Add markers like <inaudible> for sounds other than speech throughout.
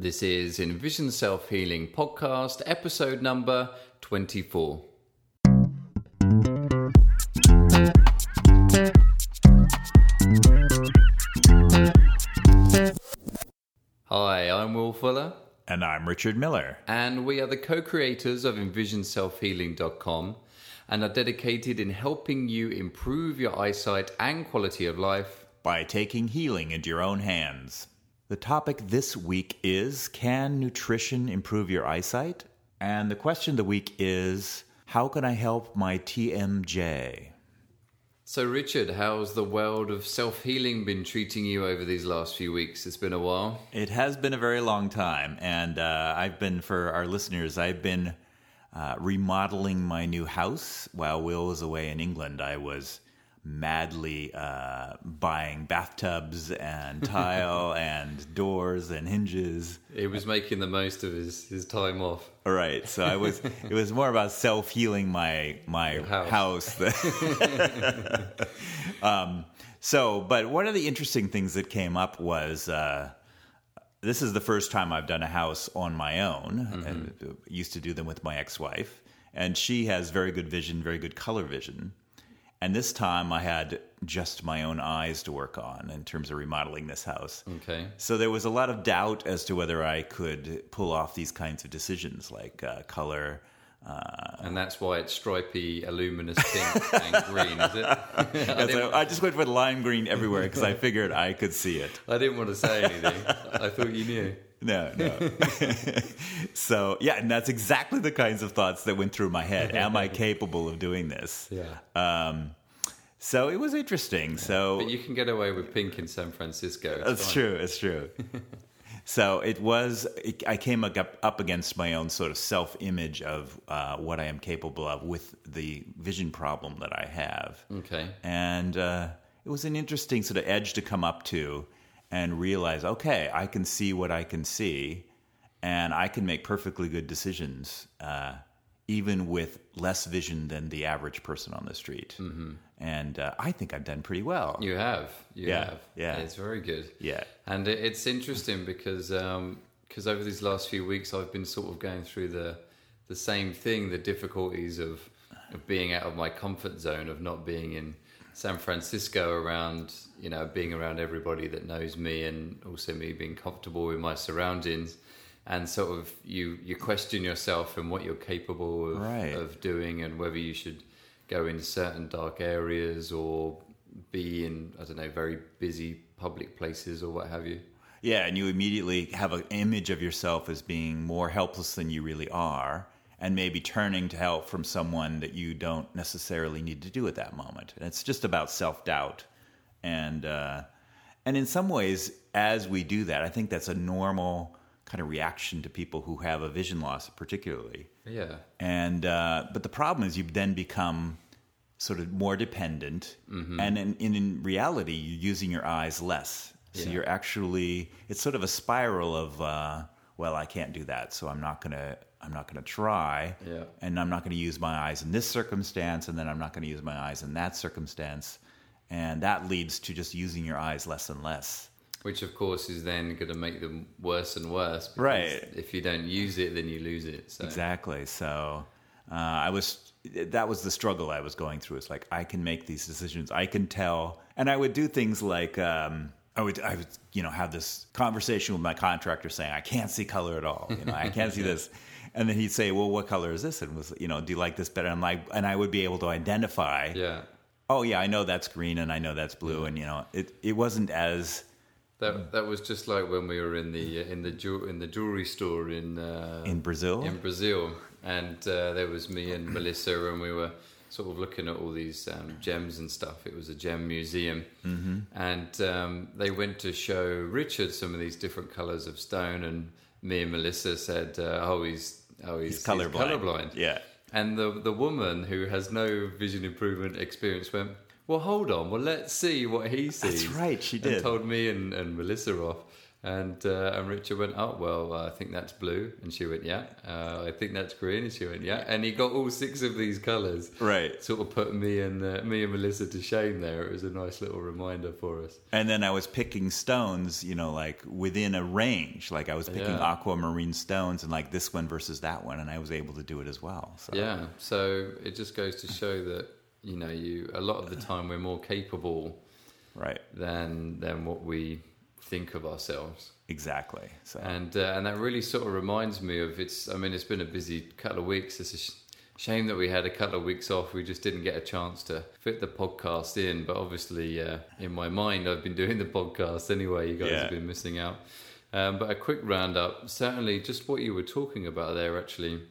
This is Envision Self Healing Podcast, episode number 24. Hi, I'm Will Fuller, And I'm Richard Miller. and we are the co creators of EnvisionSelfHealing.com and are dedicated in helping you improve your eyesight and quality of life. By taking healing into your own hands. The topic this week is Can nutrition improve your eyesight? And the question of the week is How can I help my TMJ? So, Richard, how's the world of self healing been treating you over these last few weeks? It's been a while. It has been a very long time, and uh, I've been, for our listeners, I've been uh, remodeling my new house while Will was away in England. I was madly uh, buying bathtubs and <laughs> tile and doors and hinges. He was making the most of his, his time off. All right, so I was. <laughs> it was more about self healing my my house. house. <laughs> um, so, but one of the interesting things that came up was uh, this is the first time I've done a house on my own. And uh, used to do them with my ex wife, and she has very good vision, very good color vision. And this time I had just my own eyes to work on in terms of remodeling this house. Okay. So there was a lot of doubt as to whether I could pull off these kinds of decisions, like uh, color. Uh, And that's why it's stripy, aluminous pink and <laughs> green, is it? <laughs> I, so I just went with lime green everywhere because I figured I could see it. I didn't want to say anything. I thought you knew. No, no. <laughs> so yeah, and that's exactly the kinds of thoughts that went through my head. Am I <laughs> capable of doing this? Yeah. Um, so it was interesting. So But you can get away with pink in San Francisco. It's That's fine. true. It's true. <laughs> so it was. It, I came up, up against my own sort of self image of uh, what I am capable of with the vision problem that I have, Okay. and uh, it was an interesting sort of edge to come up to and realize, okay, I can see what I can see, and I can make perfectly good decisions. Uh, even with less vision than the average person on the street, mm-hmm. and uh, I think I've done pretty well. You have. You Yeah, have. yeah. It's very good. Yeah. And it's interesting because because over these last few weeks I've been sort of going through the the same thing, the difficulties of of being out of my comfort zone, of not being in San Francisco around, you know, being around everybody that knows me and also me being comfortable with my surroundings. And sort of you you question yourself and what you're capable of, Right. of doing and whether you should go into certain dark areas or be in I don't know very busy public places or what have you. Yeah, and you immediately have an image of yourself as being more helpless than you really are, and maybe turning to help from someone that you don't necessarily need to do at that moment. And it's just about self doubt, and uh, and in some ways, as we do that, I think that's a normal kind of reaction to people who have a vision loss, particularly. Yeah. And uh, but the problem is you then become sort of more dependent, and in, in in reality, you're using your eyes less. So Yeah. you're actually it's sort of a spiral of uh, well, I can't do that, so I'm not gonna I'm not gonna try, Yeah. and I'm not gonna use my eyes in this circumstance, and then I'm not gonna use my eyes in that circumstance, and that leads to just using your eyes less and less. Which of course is then going to make them worse and worse. because Right. If you don't use it, then you lose it. So. Exactly. So uh, I was that was the struggle I was going through. It's like I can make these decisions. I can tell, and I would do things like um, I would I would you know have this conversation with my contractor saying I can't see color at all. You know I can't see <laughs> this. And then he'd say, "Well, what color is this?" And was, you know, "Do you like this better?" And I'm like, and I would be able to identify. Yeah. Oh, yeah, I know that's green, and I know that's blue, and you know, it it wasn't as That that was just like when we were in the in the jew- in the jewelry store in uh, in Brazil. in Brazil, and uh, there was me and Melissa, and we were sort of looking at all these um, gems and stuff. It was a gem museum, mm-hmm. and um, they went to show Richard some of these different colors of stone, and me and Melissa said, uh, "Oh, he's oh he's, He's colorblind. colorblind." Yeah. And the the woman who has no vision improvement experience went, "Well, hold on. Well, let's see what he sees." That's right, she And did. told me and, and Melissa off. And uh, and Richard went, oh well, I think that's blue, and she went, yeah. Uh, I think that's green, and she went, yeah. And he got all six of these colours. Right. Sort of put me and uh, me and Melissa to shame there. It was a nice little reminder for us. And then I was picking stones, you know, like within a range. Like I was picking Yeah. aquamarine stones, and like this one versus that one, and I was able to do it as well. So. Yeah. So it just goes to show that you know you a lot of the time we're more capable Right. than than what we think of ourselves. Exactly. So. and uh, and that really sort of reminds me of it's. I mean, it's been a busy couple of weeks. It's a sh- shame that we had a couple of weeks off. We just didn't get a chance to fit the podcast in. But obviously, uh, in my mind, I've been doing the podcast anyway. You guys Yeah. have been missing out. Um, but a quick roundup. Certainly, just what you were talking about there. Actually,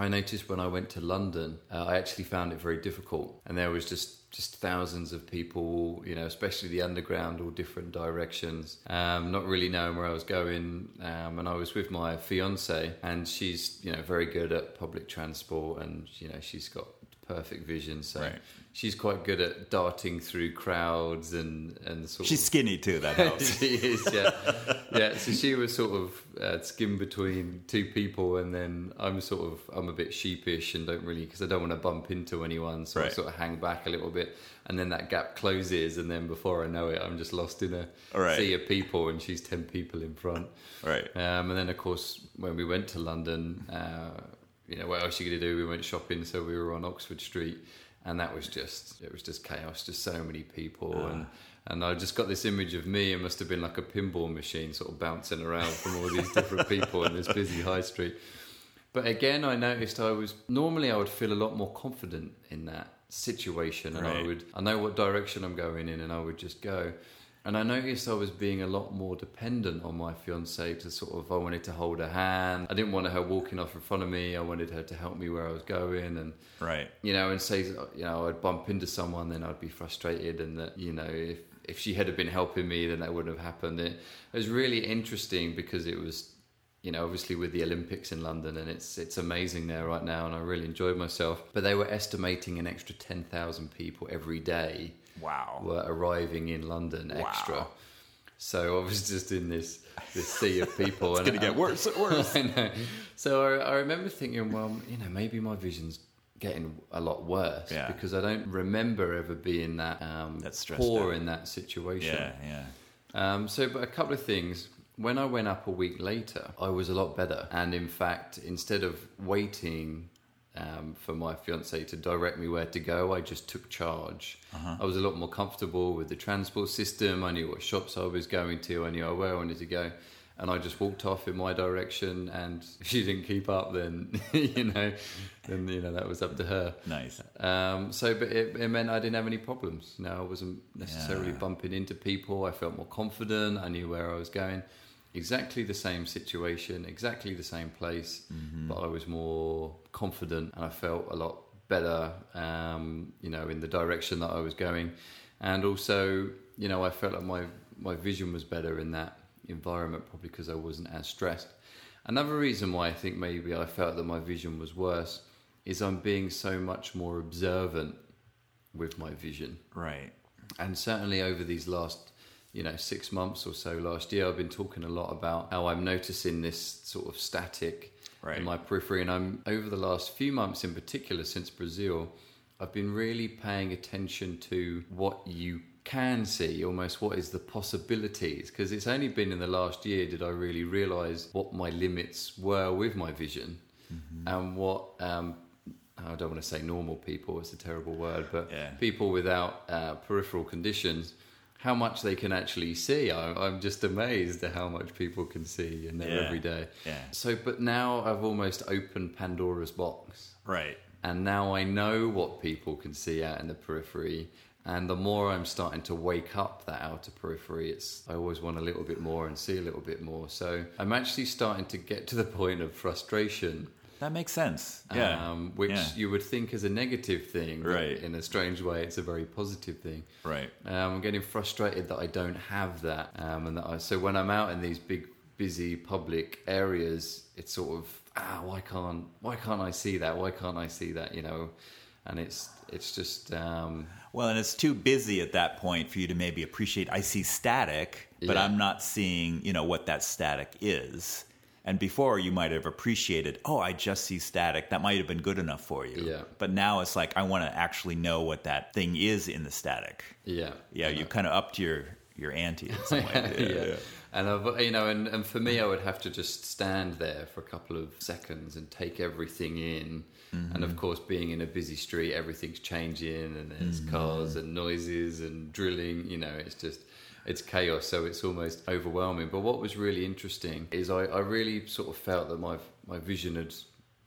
I noticed when I went to London, uh, I actually found it very difficult, and there was just just thousands of people, you know, especially the underground, all different directions, um, not really knowing where I was going. Um, and I was with my fiance, and she's you know very good at public transport, and you know she's got perfect vision, so Right. She's quite good at darting through crowds and and sort She's of skinny too. That <laughs> helps. she is, yeah, yeah. So she was sort of uh, skimmed between two people, and then I'm sort of I'm a bit sheepish and don't really because I don't want to bump into anyone, so I sort of hang back a little bit, and then that gap closes, and then before I know it, I'm just lost in a Right. sea of people, and she's ten people in front. right. Um, and then, of course, when we went to London, uh, you know, what else are you going to do? We went shopping, so we were on Oxford Street, and that was just it was just chaos, just so many people, ah. and and I just got this image of me. It must have been like a pinball machine, sort of bouncing around from all these different people in this busy high street. But again, I noticed I was normally I would feel a lot more confident in that situation, and I would I know what direction I'm going in, and I would just go. And I noticed I was being a lot more dependent on my fiance to sort of I wanted to hold her hand. I didn't want her walking off in front of me. I wanted her to help me where I was going, and Right. you know, and say you know I'd bump into someone, then I'd be frustrated, and that you know if if she had have been helping me, then that wouldn't have happened. It, it was really interesting because it was you know, obviously with the Olympics in London, and it's it's amazing there right now, and I really enjoyed myself. But they were estimating an extra ten thousand people every day Wow. were arriving in London extra. Wow. So I was just in this this sea of people. <laughs> It's going to get worse and <laughs> worse. I know. So I, I remember thinking, well, you know, maybe my vision's getting a lot worse Yeah. because I don't remember ever being that um, That stressed poor out. in that situation. Yeah. Yeah. Um, so, but a couple of things. When I went up a week later, I was a lot better. And in fact, instead of waiting um, for my fiance to direct me where to go, I just took charge. I was a lot more comfortable with the transport system. I knew what shops I was going to. I knew where I wanted to go. And I just walked off in my direction. And <laughs> if she didn't keep up, then <laughs> you know, then you know that was up to her. Nice. Um, so, but it, it meant I didn't have any problems. You know, I wasn't necessarily Yeah. bumping into people. I felt more confident. I knew where I was going. Exactly the same situation, exactly the same place, Mm-hmm. but I was more confident and I felt a lot better, um, you know, in the direction that I was going. And also, you know, I felt like my, my vision was better in that environment, probably because I wasn't as stressed. Another reason why I think maybe I felt that my vision was worse is I'm being so much more observant with my vision. Right. And certainly over these last, you know, six months or so last year, I've been talking a lot about how I'm noticing this sort of static Right. in my periphery. And I'm over the last few months in particular, since Brazil, I've been really paying attention to what you can see, almost what is the possibilities. Because it's only been in the last year did I really realize what my limits were with my vision and what um, I don't want to say normal people, it's a terrible word, but Yeah. people without uh, peripheral conditions, how much they can actually see. I, I'm just amazed at how much people can see in their Yeah. everyday. Yeah. So, but now I've almost opened Pandora's box, Right. and now I know what people can see out in the periphery. And the more I'm starting to wake up that outer periphery, it's I always want a little bit more and see a little bit more. So I'm actually starting to get to the <laughs> point of frustration That makes sense. Yeah. um, which Yeah. you would think is a negative thing. Right. In a strange way, it's a very positive thing. Right. Um, I'm getting frustrated that I don't have that, um, and that I, so when I'm out in these big, busy public areas, it's sort of ah, why can't why can't I see that? Why can't I see that? You know. and it's it's just um, Well, and it's too busy at that point for you to maybe appreciate. I see static, but Yeah. I'm not seeing, you know, what that static is. And before you might have appreciated, oh, I just see static. That might have been good enough for you. Yeah. But now it's like I want to actually know what that thing is in the static. yeah Yeah, you kind of upped your your ante in some way. <laughs> yeah. And I've, you know, and, and for me, I would have to just stand there for a couple of seconds and take everything in. Mm-hmm. And of course, being in a busy street, everything's changing, and there's mm-hmm. cars and noises and drilling. You know, it's just it's chaos. So it's almost overwhelming. But what was really interesting is I, I really sort of felt that my my vision had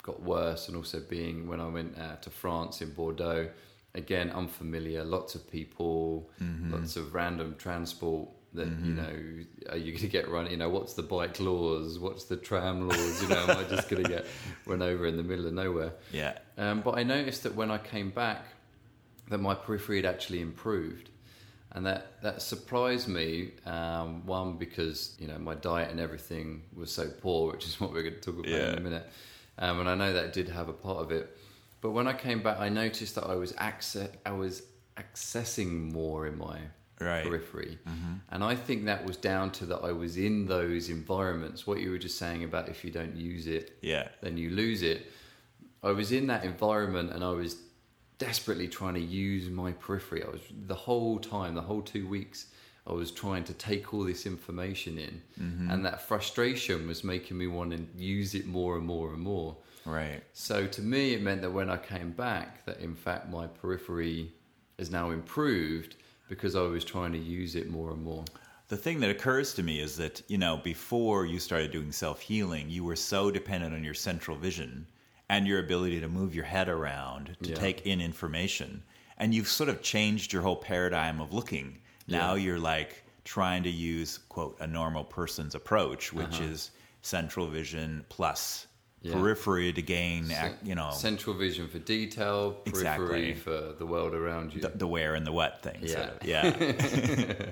got worse, and also being when I went uh, to France in Bordeaux. Again, unfamiliar, lots of people, lots of random transport that you know are you going to get run you know what's the bike laws what's the tram laws you know am i just going to get <laughs> run over in the middle of nowhere Yeah. um, but i noticed that when i came back that my periphery had actually improved and that that surprised me um, one because you know my diet and everything was so poor which is <laughs> what we're going to talk about in a minute um, and i know that did have a part of it but when i came back i noticed that i was access i was accessing more in my Right. periphery. And I think that was down to that I was in those environments. What you were just saying about if you don't use it, Yeah. then you lose it. I was in that environment and I was desperately trying to use my periphery. I was the whole time, the whole two weeks, I was trying to take all this information in. Mm-hmm. And that frustration was making me want to use it more and more and more. Right. So to me, it meant that when I came back, that in fact my periphery is now improved because I was trying to use it more and more. The thing that occurs to me is that, you know, before you started doing self healing, you were so dependent on your central vision and your ability to move your head around to Yeah. take in information. And you've sort of changed your whole paradigm of looking. Now Yeah. you're like trying to use, quote, a normal person's approach, which is central vision plus Uh-huh. Yeah. periphery to gain, ac- you know, central vision for detail, periphery Exactly. for the world around you. the, the where and the what thing. sort of. Yeah. <laughs>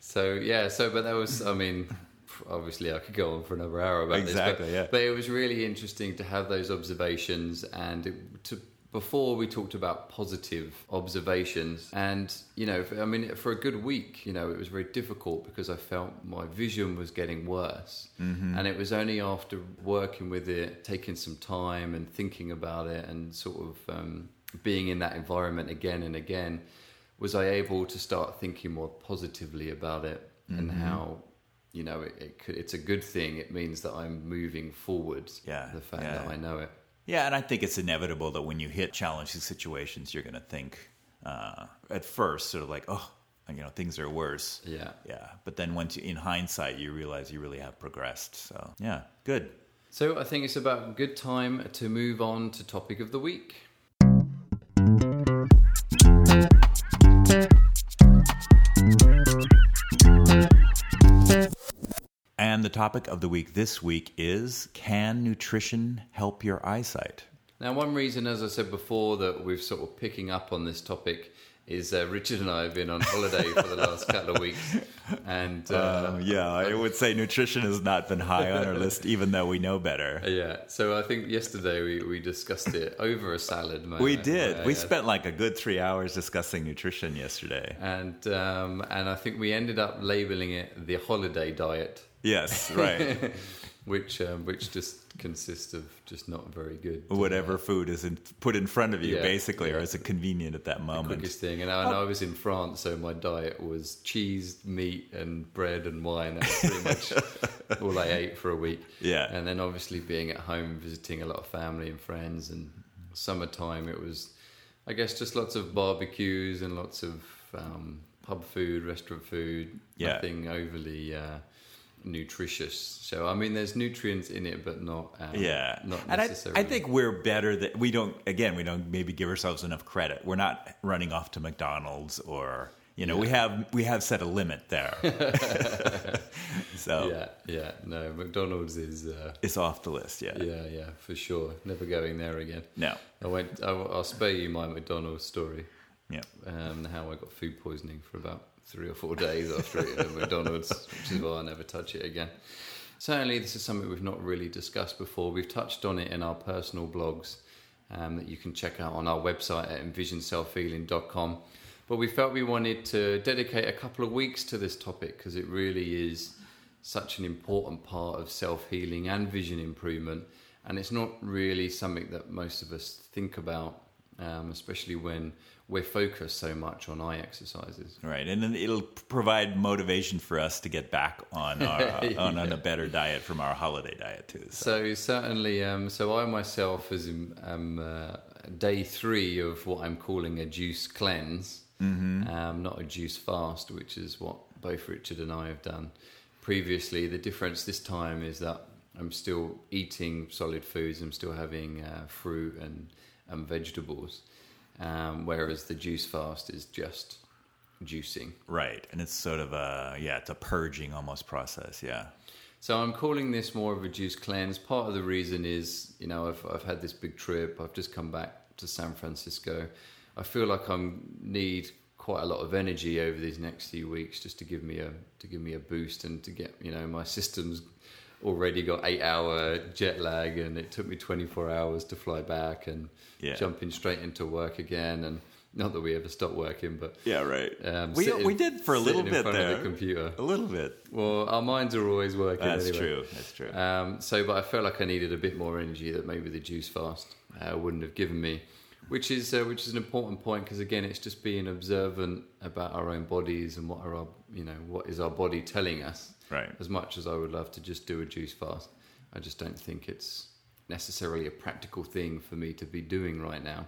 So yeah, so but that was, I mean, obviously I could go on for another hour about Exactly, this, but, yeah. but it was really interesting to have those observations and it, to. Before we talked about positive observations, and you know, I mean, for a good week, you know, it was very difficult because I felt my vision was getting worse, Mm-hmm. and it was only after working with it, taking some time and thinking about it, and sort of um, being in that environment again and again, was I able to start thinking more positively about it and Mm-hmm. how you know it, it could, it's a good thing. It means that I'm moving forward. Yeah, the fact yeah. that I know it. Yeah, and I think it's inevitable that when you hit challenging situations, you're going to think uh, at first, sort of like, oh, you know, things are worse. Yeah. Yeah. But then once you, in hindsight, you realize you really have progressed. So, yeah, good. So I think it's about a good time to move on to topic of the week. And the topic of the week this week is Can nutrition help your eyesight? Now, one reason, as I said before, that we're sort of picking up on this topic is uh, Richard and I have been on holiday for the last couple of weeks, and uh, Um, yeah, I would say nutrition has not been high on our list, even though we know better. <laughs> yeah. So I think yesterday we, we discussed it over a salad. may We did. may I We spent like a good three hours discussing nutrition yesterday. and um, and I think we ended up labeling it the holiday diet, Yes, <laughs> right. which um, which just consists of just not very good. Whatever food is in, put in front of you, Yeah, basically, or yeah. is it convenient at that moment? The quickest thing. And I, and I was in France, so my diet was cheese, meat, and bread and wine. That's pretty <laughs> much all I ate for a week. Yeah. And then obviously being at home, visiting a lot of family and friends, and summertime, it was, I guess, just lots of barbecues and lots of um, pub food, restaurant food. Yeah. Nothing overly. Uh, nutritious so i mean there's nutrients in it but not um, Yeah, not and I, necessarily I think we're better that we don't. Again, we don't maybe give ourselves enough credit. We're not running off to McDonald's or you know we have we have set a limit there. <laughs> so yeah yeah no mcdonald's is uh, it's off the list. Yeah. Yeah, yeah, for sure. Never going there again. No. I went. I'll, I'll spare you my McDonald's story. Yeah. Um, how I got food poisoning for about three or four days after eating at McDonald's, which is why I never touch it again. Certainly, this is something we've not really discussed before. We've touched on it in our personal blogs, um, that you can check out on our website at envisionselfhealing.com. But we felt we wanted to dedicate a couple of weeks to this topic because it really is such an important part of self healing and vision improvement. And it's not really something that most of us think about, um, especially when we're focused so much on eye exercises. Right, and then it'll provide motivation for us to get back on our, yeah. <laughs> on, on, a better diet from our holiday diet too. So, so certainly, um, so I myself is um, uh, day three of what I'm calling a juice cleanse, mm-hmm. um, not a juice fast, which is what both Richard and I have done previously. The difference this time is that I'm still eating solid foods. I'm still having uh, fruit and, and vegetables um, whereas the juice fast is just juicing. Right, and it's sort of a yeah, it's a purging almost process. Yeah. So I'm calling this more of a juice cleanse. Part of the reason is, you know, I've I've had this big trip. I've just come back to San Francisco. I feel like I need quite a lot of energy over these next few weeks just to give me a to give me a boost and to get you know my <laughs> systems already got eight hour jet lag and it took me 24 hours to fly back and yeah. jumping straight into work again. And not that we ever stopped working but yeah right. um, we, sitting, we did for a little bit there the computer. A little bit. Well our minds are always working that's anyway. true that's true. Um, so but i felt like i needed a bit more energy that maybe the juice fast uh, wouldn't have given me which is uh, which is an important point because again it's just being observant about our own bodies and what are our you know what is our body telling us right as much as i would love to just do a juice fast i just don't think it's necessarily a practical thing for me to be doing right now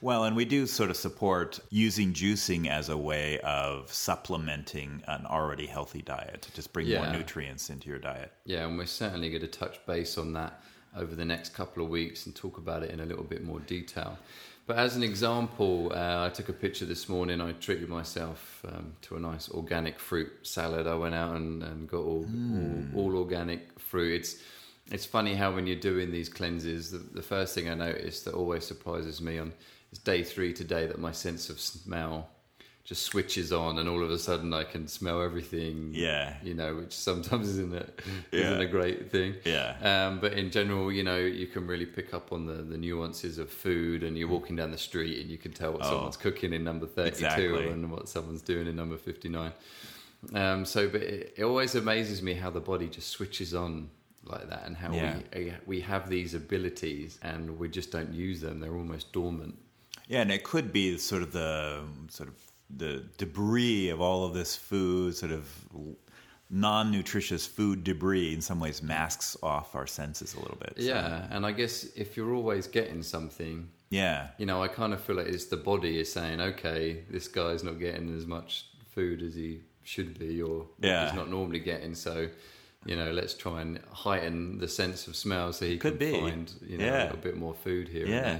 well, and we do sort of support using juicing as a way of supplementing an already healthy diet to just bring yeah. more nutrients into your diet. Yeah, and we're certainly going to touch base on that over the next couple of weeks and talk about it in a little bit more detail. But as an example, uh, I took a picture this morning. I treated myself um, to a nice organic fruit salad. I went out and, and got all, mm. all, all organic fruit. It's it's funny how when you're doing these cleanses, the, the first thing I noticed that always surprises me on is day three today that my sense of smell just switches on and all of a sudden I can smell everything. Yeah. You know, which sometimes <laughs> isn't a, yeah. isn't a great thing. Yeah. Um, but in general, you know, you can really pick up on the, the nuances of food and you're walking down the street and you can tell what oh, someone's cooking in number 32 exactly. and what someone's doing in number 59. Um, so, but it, it, always amazes me how the body just switches on like that and how yeah. we, we have these abilities and we just don't use them. They're almost dormant. Yeah, and it could be sort of the sort of the debris of all of this food, sort of non-nutritious food debris, in some ways masks off our senses a little bit. So. Yeah, and I guess if you're always getting something, yeah, you know, I kind of feel like it's the body is saying, okay, this guy's not getting as much food as he should be, or yeah. he's not normally getting, so. You know, let's try and heighten the sense of smell so he Could can be. find you know yeah. a bit more food here. Yeah.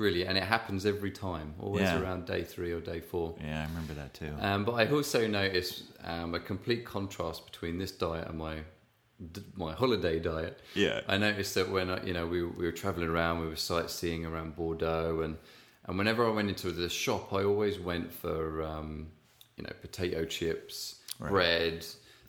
Really, and it happens every time, always yeah. around day three or day four. Yeah, I remember that too. Um, but I also noticed um, a complete contrast between this diet and my my holiday diet. Yeah, I noticed that when I, you know we, we were traveling around, we were sightseeing around Bordeaux, and and whenever I went into the shop, I always went for um, you know potato chips, right. bread,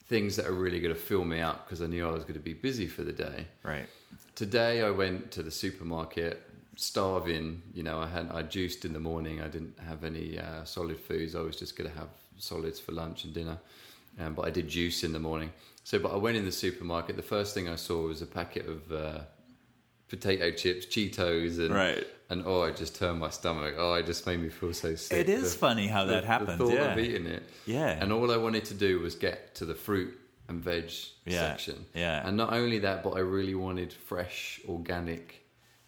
things that are really going to fill me up because I knew I was going to be busy for the day. Right. Today I went to the supermarket starving. You know, I had I juiced in the morning. I didn't have any uh, solid foods. I was just going to have solids for lunch and dinner. Um, but I did juice in the morning. So, but I went in the supermarket. The first thing I saw was a packet of uh, potato chips, Cheetos, and right. and oh, it just turned my stomach. Oh, it just made me feel so sick. It is the, funny how the, that happens. The thought yeah. of eating it. Yeah. And all I wanted to do was get to the fruit and veg yeah. section. Yeah. And not only that, but I really wanted fresh, organic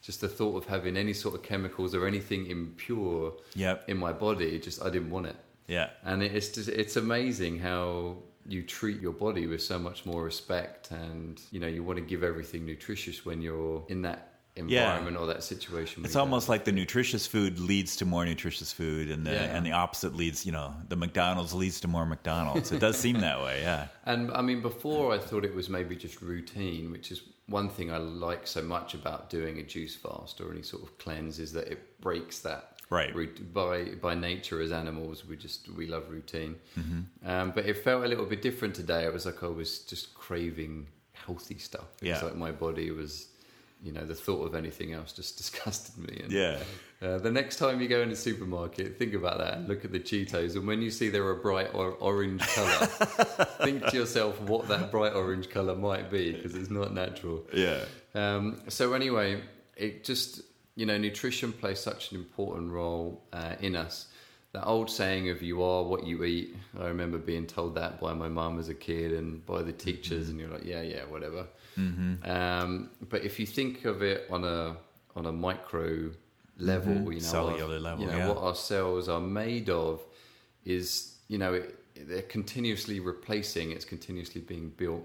just the thought of having any sort of chemicals or anything impure yep. in my body, just I didn't want it. Yeah. And it's just it's amazing how you treat your body with so much more respect and you know you want to give everything nutritious when you're in that environment yeah. or that situation. It's almost like the nutritious food leads to more nutritious food, and the yeah. and the opposite leads. You know, the McDonald's leads to more McDonald's. It does seem that way, yeah. <laughs> And I mean, before I thought it was maybe just routine, which is one thing I like so much about doing a juice fast or any sort of cleanse is that it breaks that. Right. By by nature, as animals, we just we love routine. Mm-hmm. Um, but it felt a little bit different today. It was like I was just craving healthy stuff. It yeah. was like my body was, you know, the thought of anything else just <laughs> disgusted me. And, Yeah. Uh, the next time you go in the supermarket, think about that and look at the Cheetos. And when you see they're a bright or orange color, <laughs> think to yourself what that bright orange color might be because it's not natural. Yeah. Um, so anyway, it just you know nutrition plays such an important role uh, in us. That old saying of "you are what you eat." I remember being told that by my mum as a kid and by the teachers, and you're like, "Yeah, yeah, whatever." Um, but if you think of it on a on a micro level, you know, Cellular of- level, you know yeah. what our cells are made of is you know it, they're continuously replacing. It's continuously being built.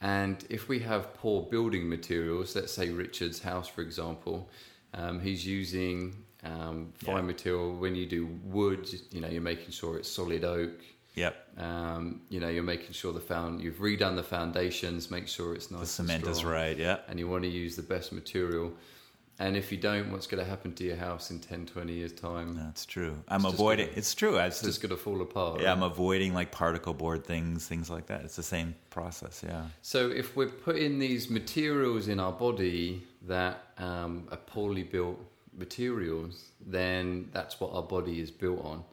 And if we have poor building materials, let's say Richard's house, for example, um, he's using um, fine Yeah. material. When you do wood, you know, you're making sure it's solid oak. Yep. Um, you know, you're making sure the found you've redone the foundations, make sure it's nice. The cement is right. Yeah. and you want to use the best material. And if you don't, what's going to happen to your house in 10, 20 years' time? That's true. I'm just avoiding. gonna- it's true. I was It's just going to fall apart. yeah, right? I'm avoiding like particle board things, things like that. It's the same process. Yeah. So if we're putting these materials in our body that um, are poorly built materials, then that's what our body is built on.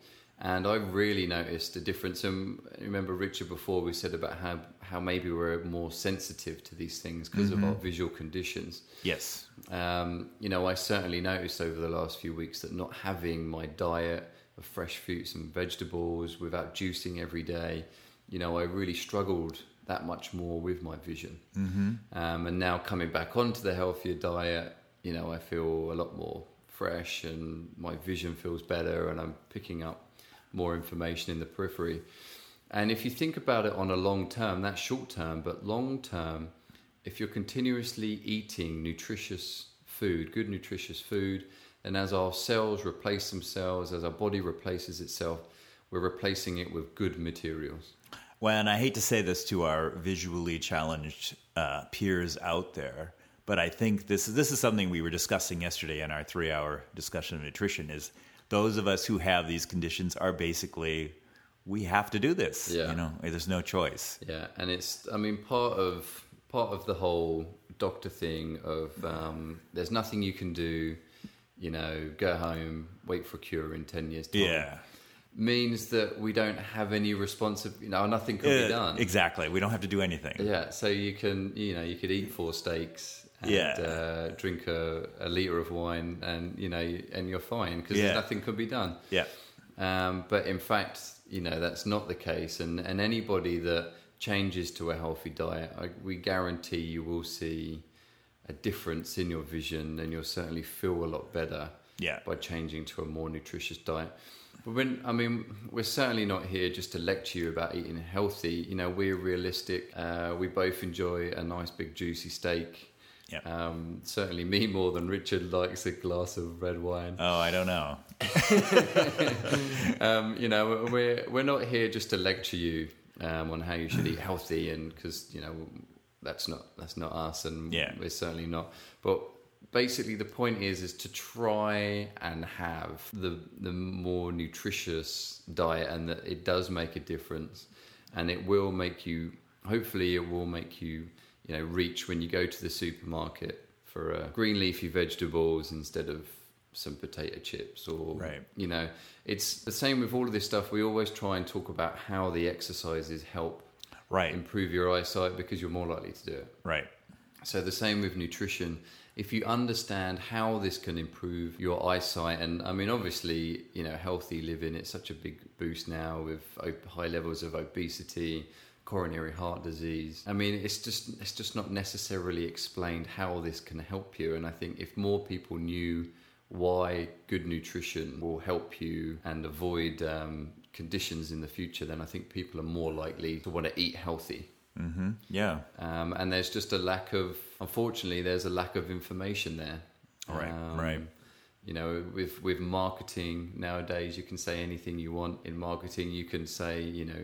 And I really noticed a difference. And remember, Richard, before we said about how, how maybe we're more sensitive to these things because of our visual conditions. Yes. Um, you know, I certainly noticed over the last few weeks that not having my diet of fresh fruits and vegetables without juicing every day, you know, I really struggled that much more with my vision. Mm-hmm. Um, and now coming back onto the healthier diet, you know, I feel a lot more fresh and my vision feels better and I'm picking up more information in the periphery. And if you think about it on a long term, that's short term, but long term, if you're continuously eating nutritious food, good nutritious food, and as our cells replace themselves, as our body replaces itself, we're replacing it with good materials. Well, and I hate to say this to our visually challenged uh, peers out there, but I think this is this is something we were discussing yesterday in our three-hour discussion of nutrition. Is those of us who have these conditions are basically we have to do this. Yeah. You know, there's no choice. Yeah, and it's I mean part of part of the whole doctor thing of um, there's nothing you can do, you know, go home, wait for a cure in ten years time. Yeah. Means that we don't have any responsive you know, nothing can Uh, be done. Exactly. We don't have to do anything. Yeah, so you can, you know, you could eat four steaks and Yeah. uh, drink a, a liter of wine, and you know, and you're fine because Yeah. nothing could be done. Yeah. Um, but in fact, you know, that's not the case, and and anybody that changes to a healthy diet, I, we guarantee you will see a difference in your vision, and you'll certainly feel a lot better Yeah. by changing to a more nutritious diet. But when I mean, we're certainly not here just to lecture you about eating healthy. You know, we're realistic. Uh, we both enjoy a nice big juicy steak. Um, certainly, me more than Richard likes a glass of red wine. Oh, I don't know. <laughs> Um, you know, we're we're not here just to lecture you um, on how you should eat healthy, and because you know that's not that's not us, and Yeah. we're certainly not. But basically, the point is is to try and have the the more nutritious diet, and that it does make a difference, and it will make you. Hopefully, it will make you you know reach when you go to the supermarket for uh, green leafy vegetables instead of some potato chips or Right. you know it's the same with all of this stuff we always try and talk about how the exercises help Right. improve your eyesight because you're more likely to do it Right. so the same with nutrition if you understand how this can improve your eyesight and i mean obviously you know healthy living it's such a big boost now with high levels of obesity coronary heart disease i mean it's just it's just not necessarily explained how this can help you and i think if more people knew why good nutrition will help you and avoid um, conditions in the future then i think people are more likely to want to eat healthy Mm-hmm. Yeah. um, and there's just a lack of unfortunately there's a lack of information there Right, Um, right. you know with with marketing nowadays you can say anything you want in marketing you can say you know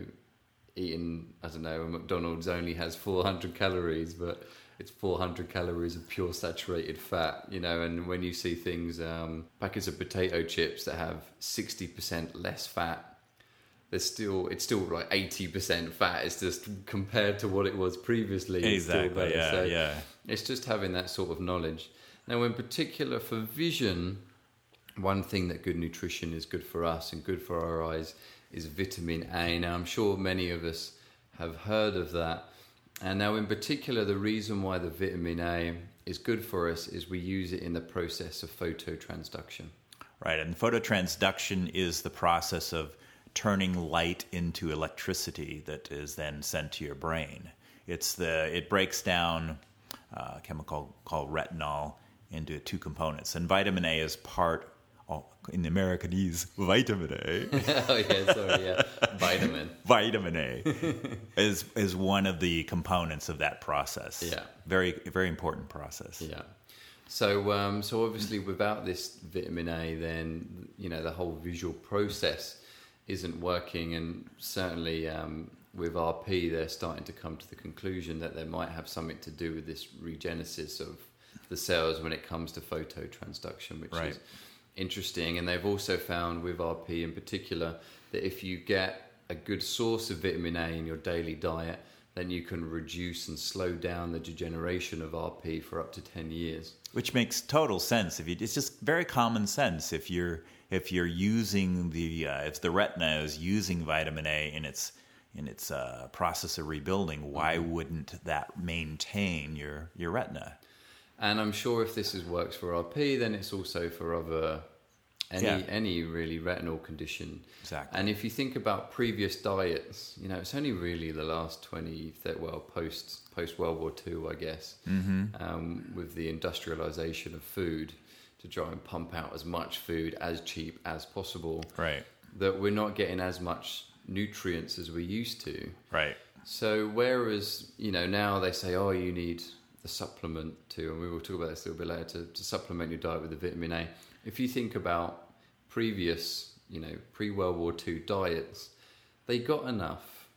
eating i don't know a mcdonald's only has 400 calories but it's 400 calories of pure saturated fat you know and when you see things um, packets of potato chips that have 60% less fat there's still it's still like 80% fat it's just compared to what it was previously it's still Exactly. better. Yeah. So, yeah. It's just having that sort of knowledge. Now, in particular for vision, one thing that good nutrition is good for us and good for our eyes is vitamin A. Now, I'm sure many of us have heard of that. And now, in particular, the reason why the vitamin A is good for us is we use it in the process of phototransduction. Right, and phototransduction is the process of turning light into electricity that is then sent to your brain. It's the it breaks down uh, a chemical called retinol into two components, and vitamin A is part. Oh, in the Americanese, vitamin A. <laughs> oh yeah, sorry, yeah, vitamin. <laughs> vitamin A is is one of the components of that process. Yeah, very very important process. Yeah. So um, so obviously without this vitamin A, then you know the whole visual process isn't working, and certainly um, with RP, they're starting to come to the conclusion that they might have something to do with this regenesis of the cells when it comes to phototransduction, which Right. is interesting. And they've also found with RP in particular that if you get a good source of vitamin A in your daily diet, then you can reduce and slow down the degeneration of RP for up to 10 years. which makes total sense if you it's just very common sense if you're if you're using the uh, if the retina is using vitamin A in its in its uh, process of rebuilding why wouldn't that maintain your your retina And I'm sure if this is works for RP, then it's also for other any Yeah. any really retinal condition. Exactly. And if you think about previous diets, you know, it's only really the last 20, that well, post post World War II, I guess, mm-hmm. um, with the industrialization of food to try and pump out as much food as cheap as possible. right That we're not getting as much nutrients as we used to. right So whereas you know now they say, oh, you need the supplement to, and we will talk about this a little bit later to, to supplement your diet with the vitamin A. If you think about previous, you know, pre World War II diets, they got enough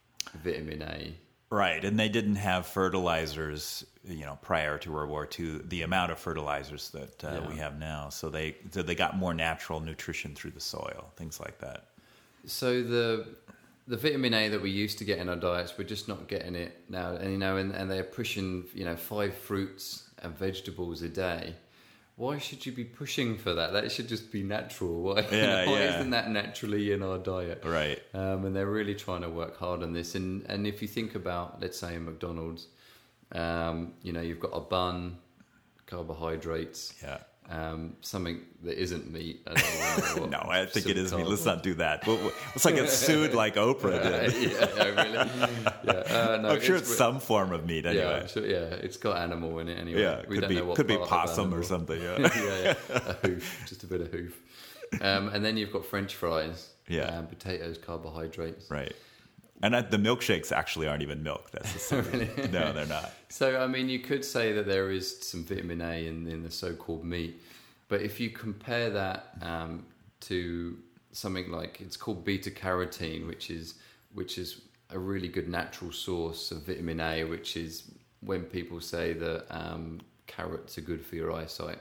vitamin A. right and they didn't have fertilizers you know prior to World War II the amount of fertilizers that uh, Yeah. we have now so they so they got more natural nutrition through the soil things like that So the the vitamin A that we used to get in our diets, we're just not getting it now. And you know, and, and they're pushing you know five fruits and vegetables a day. Why should you be pushing for that? That should just be natural. Why, <laughs> Yeah, why yeah. isn't that naturally in our diet? right Um, and they're really trying to work hard on this. And and if you think about, let's say, McDonald's, um, you know, you've got a bun, carbohydrates, yeah um, something that isn't meat. I <laughs> no, I think it is some is me. carb- Let's not do that. We'll- we'll- Let's not get sued like Oprah did. <laughs> yeah, yeah, really. Yeah, uh, no, I'm sure it's re- some form of meat Yeah, anyway. I'm sure, yeah, it's got animal in it anyway. Yeah, we could don't be know what could be possum or something. Yeah, <laughs> yeah, yeah, a hoof, just a bit of hoof. Um, and then you've got French fries. Yeah. um, potatoes, carbohydrates. right. And the milkshakes actually aren't even milk. That's the <laughs> secret. No, they're not. So, I mean, you could say that there is some vitamin A in, in the so-called meat, but if you compare that um, to something like it's called beta carotene, which is which is a really good natural source of vitamin A, which is when people say that um, carrots are good for your eyesight.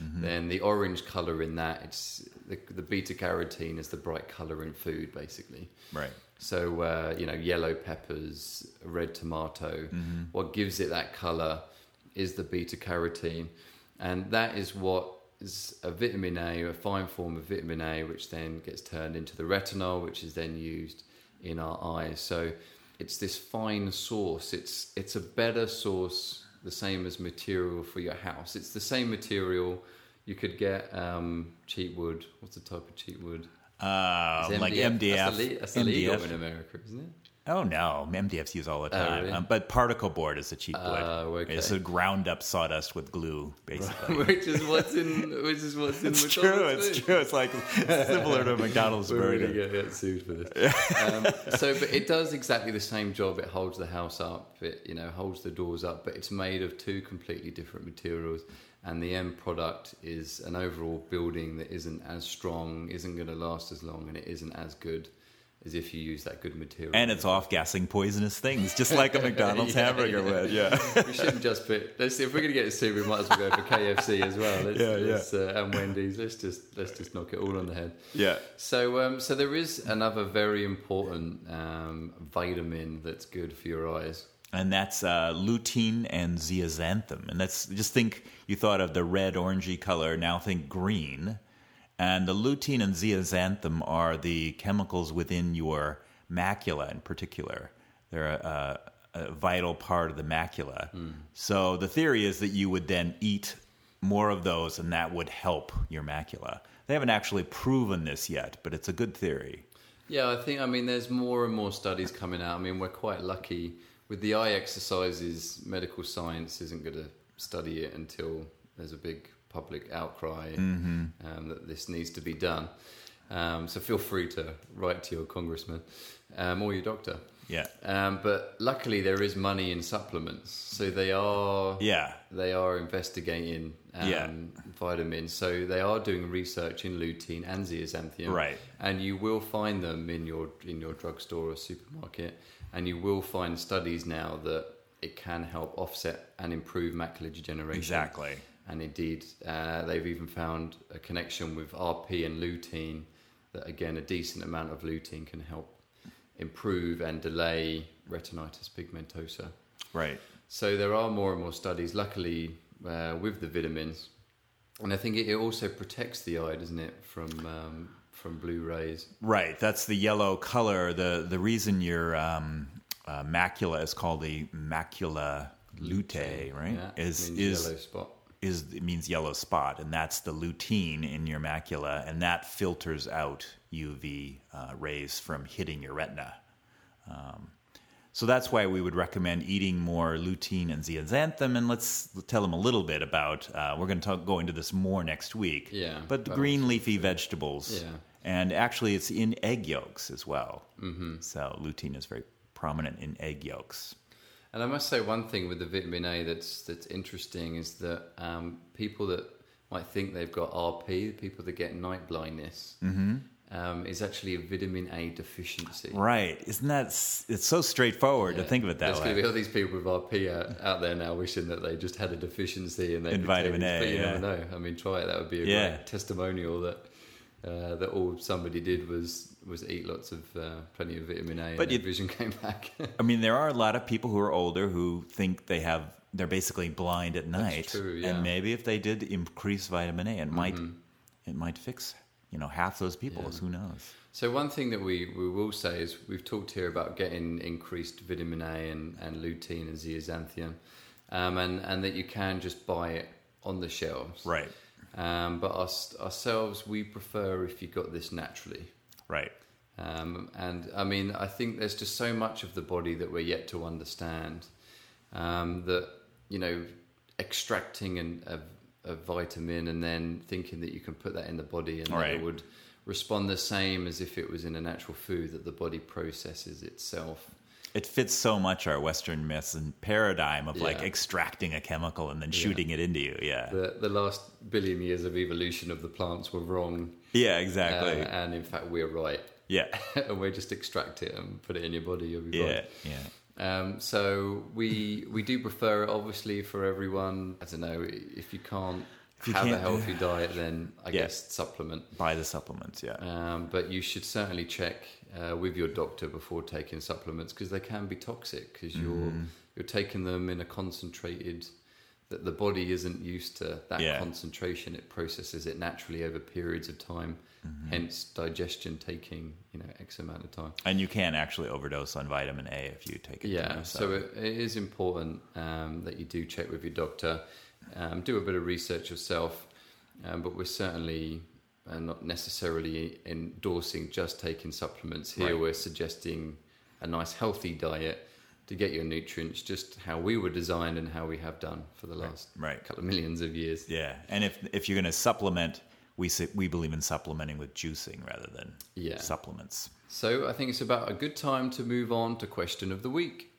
Then the orange color in that, it's the, the beta carotene is the bright color in food, basically. Right. So uh, you know, yellow peppers, red tomato. What gives it that color is the beta carotene, and that is what is a vitamin A, a fine form of vitamin A, which then gets turned into the retinol, which is then used in our eyes. So it's this fine source. It's it's a better source, the same as material for your house. It's the same material. You could get um, cheap wood. What's the type of cheap wood? Uh, It's like MDF. MDF. That's, that's MDF. in America, isn't it? Oh no, MDF's used all the time. really? um, but particle board is a cheap wood. Oh, okay. It's a ground up sawdust with glue, basically. <laughs> which is what's in which is what's in It's true. It's food. true. It's like <laughs> similar to a McDonald's We're burger. really gonna get sued for this. <laughs> um, so, but it does exactly the same job. It holds the house up. It you know holds the doors up, but it's made of two completely different materials. And the end product is an overall building that isn't as strong, isn't going to last as long, and it isn't as good as if you use that good material. And it's off gassing poisonous things, just like a <laughs> McDonald's Yeah, hamburger yeah. would. Yeah. <laughs> we shouldn't just put. Let's see if we're going to get sued. We might as well go for KFC as well. Let's, Yeah, yeah. let's, Uh, and Wendy's. Let's just let's just knock it all on the head. Yeah. So, um, so there is another very important um, vitamin that's good for your eyes. And that's uh, lutein and zeaxanthin. And that's just think you thought of the red orangey color. Now think green. And the lutein and zeaxanthin are the chemicals within your macula in particular. They're a, a, a vital part of the macula. So the theory is that you would then eat more of those, and that would help your macula. They haven't actually proven this yet, but it's a good theory. Yeah, I think I mean there's more and more studies coming out. I mean we're quite lucky with the eye exercises. Medical science isn't going to study it until there's a big public outcry um, that this needs to be done. Um, so feel free to write to your congressman um, or your doctor. Yeah. Um, but luckily, there is money in supplements, so they are Yeah. they are investigating um, Yeah. vitamins. So they are doing research in lutein and zeaxanthin, Right. And you will find them in your in your drugstore or supermarket, and you will find studies now that it can help offset and improve macular degeneration. Exactly. And indeed, uh, they've even found a connection with RP and lutein. That again, a decent amount of lutein can help improve and delay retinitis pigmentosa. Right. So there are more and more studies, luckily, uh, with the vitamins, and I think it, it also protects the eye, doesn't it, from um, from blue rays? Right. That's the yellow color. The the reason your um, uh, macula is called the macula lutea, right? Yeah, is means is yellow spot. is it means yellow spot, and that's the lutein in your macula, and that filters out UV uh, rays from hitting your retina. Um, so that's why we would recommend eating more lutein and zeaxanthin. And let's tell them a little bit about. Uh, we're going to go into this more next week. Yeah, But the green leafy vegetables. Yeah. And actually, it's in egg yolks as well. Mm-hmm. So lutein is very prominent in egg yolks. And I must say one thing with the vitamin A that's that's interesting is that um, people that might think they've got RP, people that get night blindness, Mm-hmm. Um, is actually a vitamin A deficiency. Right? Isn't that? It's so straightforward to think of it that There's way. going to be all these people with RP out, out there now wishing that they just had a deficiency and they In vitamin A, But you yeah. never know. I mean, try it. That would be a Yeah. great testimonial that uh, that all somebody did was was eat lots of uh, plenty of vitamin A, But and you- their vision <laughs> came back. I mean, there are a lot of people who are older who think they have they're basically blind at night, true, yeah. Mm-hmm. and maybe if they did increase vitamin A, it might it might fix you know half those people. Yeah. Who knows? So one thing that we, we will say is we've talked here about getting increased vitamin A and, and lutein and zeaxanthin, um, and and that you can just buy it on the shelves. Right, Um, but us, ourselves, we prefer if you got this naturally. right, Um, and I mean, I think there's just so much of the body that we're yet to understand. Um, that you know, extracting an, a, vitamin and then thinking that you can put that in the body and that Right. it would respond the same as if it was in a natural food that the body processes itself. it fits so much our Western myths and paradigm of like extracting a chemical and then shooting it into you. Yeah, The the last billion years of evolution of the plants were wrong, yeah, uh, exactly. and in fact we're right. yeah, <laughs> and we just extract it and put it in your body. You'll be yeah, fine. yeah. Um, so we we do prefer it obviously for everyone. I don't know if you can't you have a healthy diet, then I Yeah. guess supplement. Buy the supplements. Yeah, Um, but you should certainly check uh, with your doctor before taking supplements because they can be toxic because you're Mm-hmm. you're taking them in a concentrated that the body isn't used to that Yeah. concentration. It processes it naturally over periods of time. Mm-hmm. Hence, digestion taking you know x amount of time. and you can actually overdose on vitamin A if you take it. Yeah, so it, it is important um, that you do check with your doctor, um, do a bit of research yourself, um, but we're certainly uh, not necessarily endorsing just taking supplements. Here Right. we're suggesting a nice healthy diet to get your nutrients, just how we were designed and how we have done for the last right. couple of millions of years. Yeah, and if if you're going to supplement, we say, we believe in supplementing with juicing rather than Yeah. supplements. So I think it's about a good time to move on to question of the week.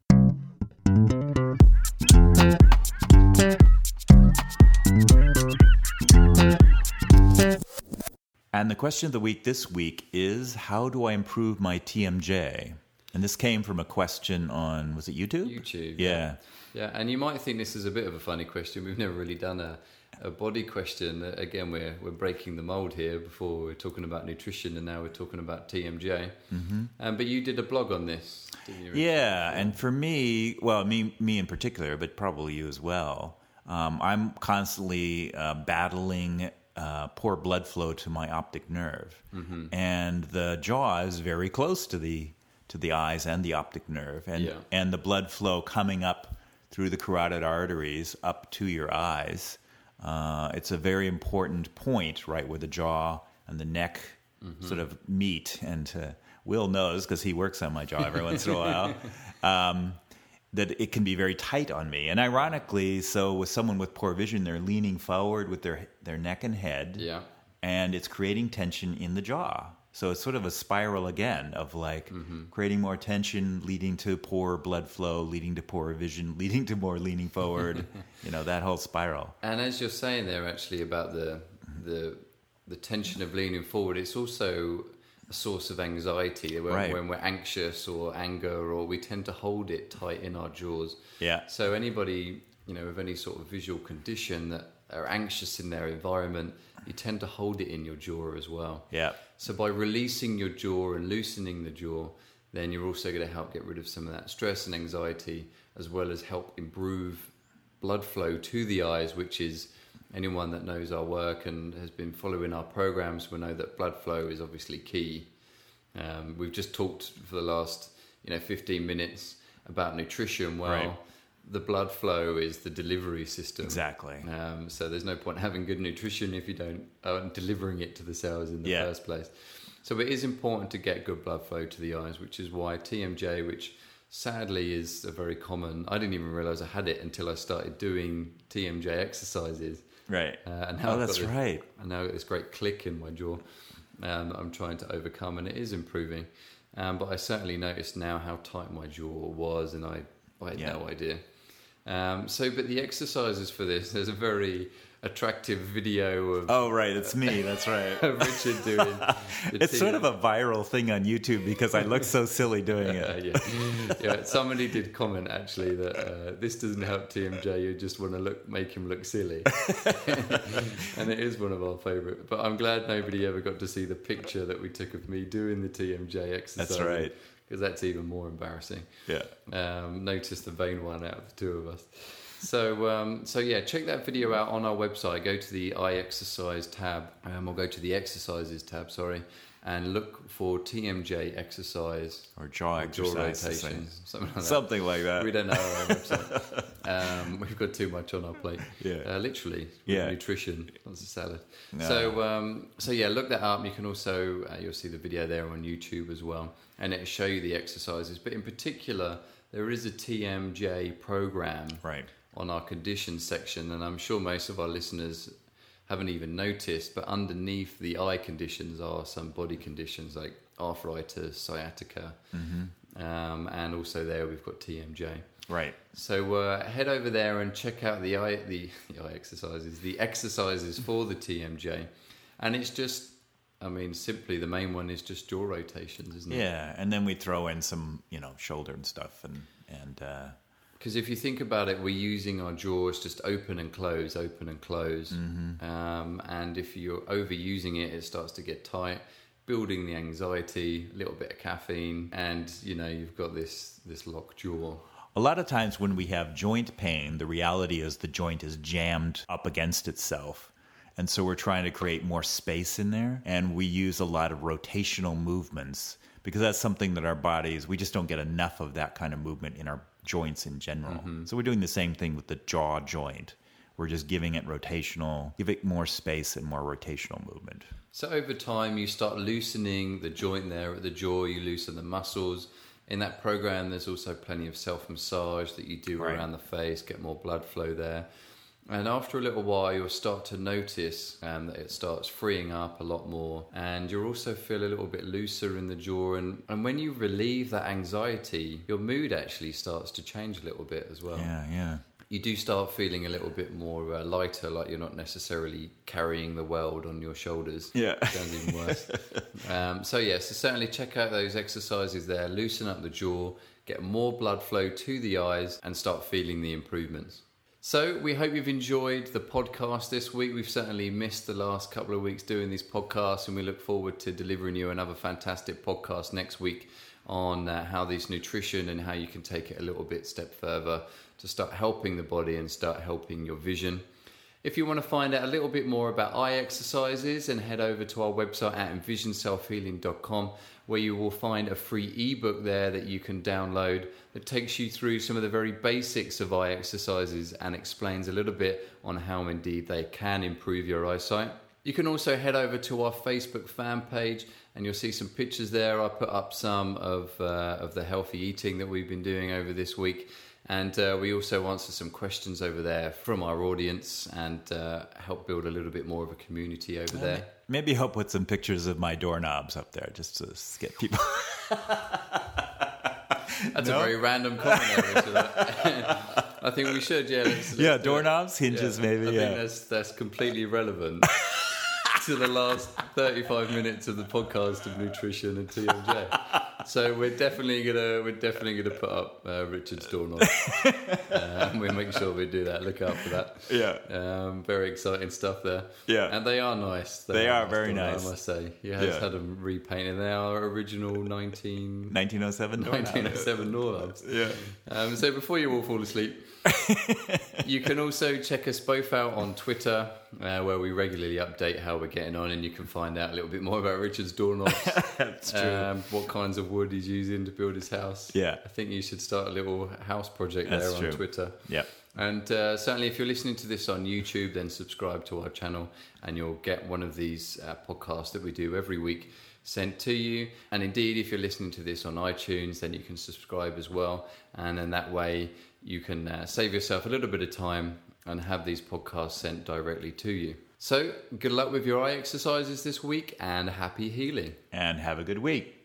And the question of the week this week is how do I improve my TMJ? And this came from a question on was it YouTube? YouTube. Yeah. Yeah, and you might think this is a bit of a funny question. We've never really done a, a body question. Uh, Again, we're we're breaking the mold here. Before we are talking about nutrition, and now we're talking about TMJ. Mm-hmm. Um, but you did a blog on this, didn't you? Yeah, and for me, well, me me in particular, but probably you as well. Um, I'm constantly uh, battling uh, poor blood flow to my optic nerve, Mm-hmm. and the jaw is very close to the to the eyes and the optic nerve, and Yeah. and the blood flow coming up through the carotid arteries up to your eyes. Uh, it's a very important point, right, where the jaw and the neck Mm-hmm. sort of meet. And uh, Will knows because he works on my jaw every once in a while. <laughs> Um, that it can be very tight on me, and ironically, so with someone with poor vision, they're leaning forward with their their neck and head, Yeah. and it's creating tension in the jaw. So it's sort of a spiral again of like mm-hmm. creating more tension, leading to poor blood flow, leading to poor vision, <laughs> leading to more leaning forward. <laughs> you know that whole spiral. And as you're saying there, actually about the the the tension of leaning forward, it's also a source of anxiety when, Right. when we're anxious or anger, or we tend to hold it tight in our jaws. Yeah. So anybody you know with any sort of visual condition that are anxious in their environment, you tend to hold it in your jaw as well. Yeah. So by releasing your jaw and loosening the jaw, then you're also going to help get rid of some of that stress and anxiety, as well as help improve blood flow to the eyes, which is anyone that knows our work and has been following our programs will know that blood flow is obviously key. Um, we've just talked for the last you know 15 minutes about nutrition. Well, Right. The blood flow is the delivery system. Exactly. Um, so there's no point having good nutrition if you don't aren't delivering it to the cells in the Yeah. first place. So it is important to get good blood flow to the eyes, which is why TMJ, which sadly is a very common. I didn't even realize I had it until I started doing TMJ exercises. Right. Uh, and oh, I've that's this, right. And now I've got this great click in my jaw um, that I'm trying to overcome, and it is improving. Um, but I certainly noticed now how tight my jaw was, and I, I had Yeah. no idea. Um, so, but the exercises for this, there's a very attractive video of, Oh, right. It's me. That's right. <laughs> Richard doing. <laughs> It's sort of a viral thing on YouTube because I look so silly doing <laughs> Uh, it. yeah, yeah. Somebody did comment actually that uh, this doesn't help TMJ. You just want to look, make him look silly, and it is one of our favourite. But I'm glad nobody ever got to see the picture that we took of me doing the TMJ exercise. That's right. Because that's even more embarrassing. Yeah. Um, notice the vain one out of the two of us. So, um, so yeah, check that video out on our website. Go to the eye exercise tab, um, or go to the exercises tab. Sorry, and look for TMJ exercise Or jaw or jaw exercise. rotation, something like that. Something like that. We don't know our website. <laughs> Um, we've got too much on our plate. Yeah. Uh, literally. Yeah. Nutrition. That's of salad. No. So, um, so yeah, look that up. You can also uh, you'll see the video there on YouTube as well, and it'll show you the exercises. But in particular, there is a TMJ program Right. on our conditions section, and I'm sure most of our listeners haven't even noticed. But underneath the eye conditions are some body conditions like arthritis, sciatica, um, and also there we've got TMJ. Right. So uh, head over there and check out the eye the, <laughs> the eye exercises, the exercises for the TMJ, and it's just, I mean, simply the main one is just jaw rotations, isn't it? Yeah. And then we throw in some, you know, shoulder and stuff and, and, uh, Because if you think about it, we're using our jaws just open and close, open and close. Um, and if you're overusing it, it starts to get tight, building the anxiety, a little bit of caffeine, and you know you've got this this locked jaw. A lot of times when we have joint pain, the reality is the joint is jammed up against itself. And so we're trying to create more space in there. And we use a lot of rotational movements because that's something that our bodies, we just don't get enough of that kind of movement in our joints in general. Mm-hmm. So we're doing the same thing with the jaw joint. We're just giving it rotational, give it more space and more rotational movement. So over time, you start loosening the joint there at the jaw. You loosen the muscles. In that program, there's also plenty of self massage that you do Right. around the face, get more blood flow there. And after a little while, you'll start to notice um, that it starts freeing up a lot more, and you'll also feel a little bit looser in the jaw. And, and when you relieve that anxiety, your mood actually starts to change a little bit as well. Yeah, yeah. you do start feeling a little bit more uh, lighter, like you're not necessarily carrying the world on your shoulders. Yeah. Sounds even worse. <laughs> um, so, yeah, so certainly check out those exercises there, loosen up the jaw, get more blood flow to the eyes, and start feeling the improvements. So, we hope you've enjoyed the podcast this week. We've certainly missed the last couple of weeks doing these podcasts, and we look forward to delivering you another fantastic podcast next week on uh, how this nutrition and how you can take it a little bit step further to start helping the body and start helping your vision. If you want to find out a little bit more about eye exercises, then head over to our website at envisionselfhealing.com where you will find a free ebook there that you can download that takes you through some of the very basics of eye exercises and explains a little bit on how indeed they can improve your eyesight. You can also head over to our Facebook fan page and you'll see some pictures there. I put up some of, uh, of the healthy eating that we've been doing over this week. And uh, we also answer some questions over there from our audience and uh, help build a little bit more of a community over there. Maybe I'll put some pictures of my doorknobs up there just to get people. <laughs> That's No? a very random comment. <laughs> I think we should, yeah. let's- let's yeah, do doorknobs, hinges, Yeah. maybe. I yeah. think that's that's completely relevant <laughs> to the last 35 minutes of the podcast of nutrition and TMJ. So we're definitely gonna we're definitely gonna put up uh, Richard's doorknob. <laughs> uh, and we'll make sure we do that. Look out for that. Yeah. Um, very exciting stuff there. Yeah. And they are nice. They are nice very nice. I must say. He has Yeah. had them repainted. They are original 19, 1907 doorknob. 1907 doorknobs. Yeah. Um, so before you all fall asleep, you can also check us both out on Twitter, uh, where we regularly update how we're getting on, and you can find out a little bit more about Richard's doorknobs. <laughs> That's true. Um, what kinds of wood he's using to build his house. Yeah. I think you should start a little house project That's there true. on Twitter. yeah. And uh, certainly, if you're listening to this on YouTube, then subscribe to our channel and you'll get one of these uh, podcasts that we do every week sent to you. And indeed, if you're listening to this on iTunes, then you can subscribe as well. And then that way, you can uh, save yourself a little bit of time and have these podcasts sent directly to you. So, good luck with your eye exercises this week and happy healing. And have a good week.